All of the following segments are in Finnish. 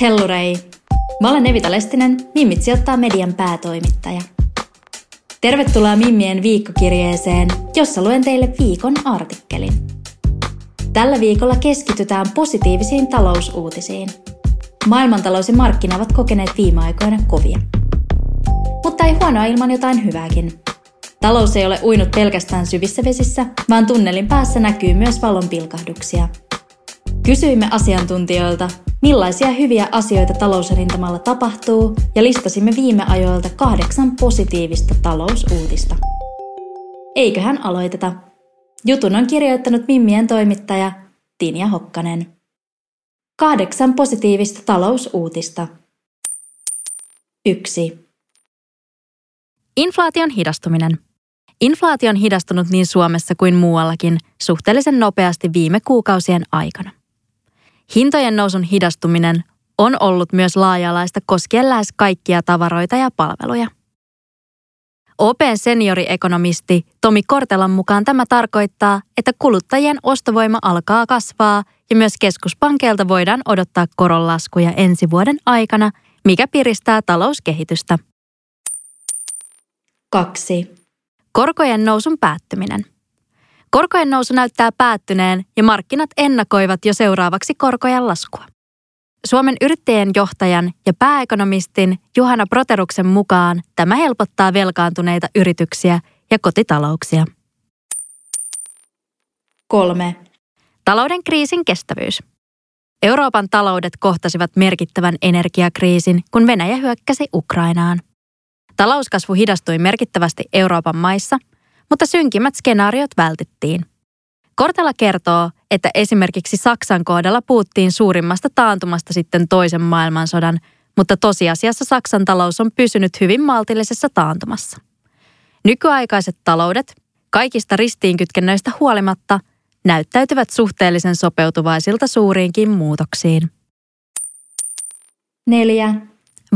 Hellurei! Mä olen Evita Lestinen, Mimmit sijoittaa median päätoimittaja. Tervetuloa Mimmien viikkokirjeeseen, jossa luen teille viikon artikkelin. Tällä viikolla keskitytään positiivisiin talousuutisiin. Maailmantalous ja markkina ovat kokeneet viime aikoina kovia. Mutta ei huonoa ilman jotain hyvääkin. Talous ei ole uinut pelkästään syvissä vesissä, vaan tunnelin päässä näkyy myös valon pilkahduksia. Kysyimme asiantuntijoilta, millaisia hyviä asioita talousrintamalla tapahtuu ja listasimme viime ajoilta kahdeksan positiivista talousuutista. Eiköhän aloiteta. Jutun on kirjoittanut Mimmien toimittaja Tinja Hokkanen. Kahdeksan positiivista talousuutista. 1. Inflaation hidastuminen. Inflaatio on hidastunut niin Suomessa kuin muuallakin suhteellisen nopeasti viime kuukausien aikana. Hintojen nousun hidastuminen on ollut myös laaja-alaista koskien lähes kaikkia tavaroita ja palveluja. Open senioriekonomisti Tomi Kortelan mukaan tämä tarkoittaa, että kuluttajien ostovoima alkaa kasvaa ja myös keskuspankeilta voidaan odottaa koronlaskuja ensi vuoden aikana, mikä piristää talouskehitystä. 2. Korkojen nousun päättyminen. Korkojen nousu näyttää päättyneen ja markkinat ennakoivat jo seuraavaksi korkojen laskua. Suomen yrittäjien johtajan ja pääekonomistin Juhana Proteruksen mukaan tämä helpottaa velkaantuneita yrityksiä ja kotitalouksia. 3. Talouden kriisin kestävyys. Euroopan taloudet kohtasivat merkittävän energiakriisin, kun Venäjä hyökkäsi Ukrainaan. Talouskasvu hidastui merkittävästi Euroopan maissa, mutta synkimmät skenaariot vältettiin. Kortela kertoo, että esimerkiksi Saksan kohdalla puhuttiin suurimmasta taantumasta sitten toisen maailmansodan, mutta tosiasiassa Saksan talous on pysynyt hyvin maltillisessa taantumassa. Nykyaikaiset taloudet, kaikista ristiinkytkennöistä huolimatta, näyttäytyvät suhteellisen sopeutuvaisilta suuriinkin muutoksiin. 4.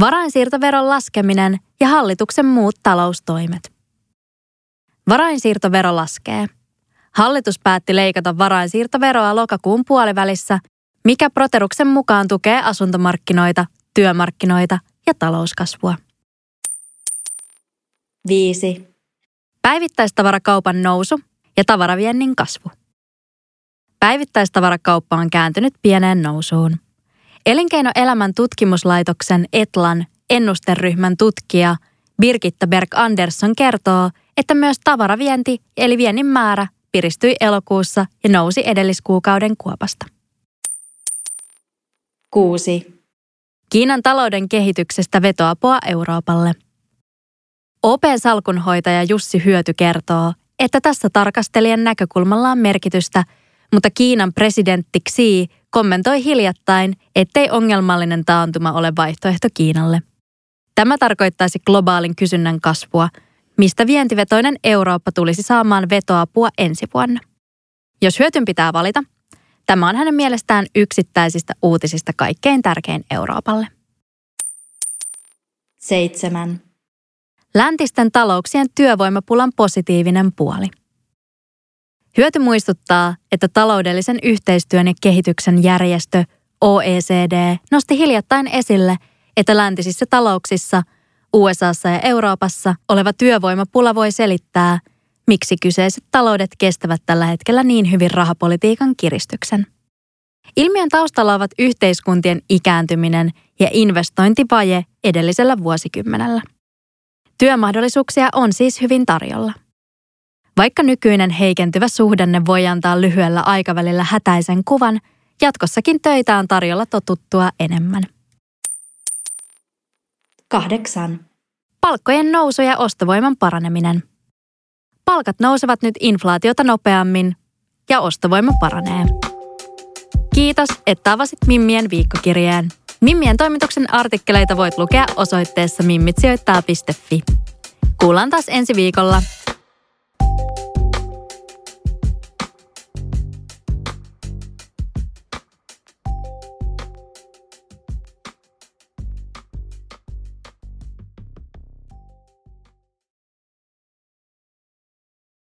Varainsiirtoveron laskeminen ja hallituksen muut taloustoimet. Varainsiirtovero laskee. Hallitus päätti leikata varainsiirtoveroa lokakuun puolivälissä, mikä Proteruksen mukaan tukee asuntomarkkinoita, työmarkkinoita ja talouskasvua. 5. Päivittäistavarakaupan nousu ja tavaraviennin kasvu. Päivittäistavarakauppa on kääntynyt pieneen nousuun. Elinkeinoelämän tutkimuslaitoksen Etlan ennusteryhmän tutkija Birgitta Berg Andersson kertoo, että myös tavaravienti eli viennin määrä piristyi elokuussa ja nousi edelliskuukauden kuopasta. 6. Kiinan talouden kehityksestä vetoapua Euroopalle. OP-salkunhoitaja Jussi Hyöty kertoo, että tässä tarkastelijan näkökulmalla on merkitystä, mutta Kiinan presidentti Xi kommentoi hiljattain, ettei ongelmallinen taantuma ole vaihtoehto Kiinalle. Tämä tarkoittaisi globaalin kysynnän kasvua, mistä vientivetoinen Eurooppa tulisi saamaan vetoapua ensi vuonna. Jos hyötyn pitää valita, tämä on hänen mielestään yksittäisistä uutisista kaikkein tärkein Euroopalle. 7. Läntisten talouksien työvoimapulan positiivinen puoli. Hyöty muistuttaa, että taloudellisen yhteistyön ja kehityksen järjestö OECD nosti hiljattain esille, että läntisissä talouksissa, USAssa ja Euroopassa oleva työvoimapula voi selittää, miksi kyseiset taloudet kestävät tällä hetkellä niin hyvin rahapolitiikan kiristyksen. Ilmiön taustalla ovat yhteiskuntien ikääntyminen ja investointivaje edellisellä vuosikymmenellä. Työmahdollisuuksia on siis hyvin tarjolla. Vaikka nykyinen heikentyvä suhdanne voi antaa lyhyellä aikavälillä hätäisen kuvan, jatkossakin töitä on tarjolla totuttua enemmän. 8. Palkkojen nousu ja ostovoiman paraneminen. palkat nousevat nyt inflaatiota nopeammin ja ostovoima paranee. Kiitos, että avasit Mimmien viikkokirjeen. Mimmien toimituksen artikkeleita voit lukea osoitteessa mimmitsijoittaa.fi. Kuullaan taas ensi viikolla.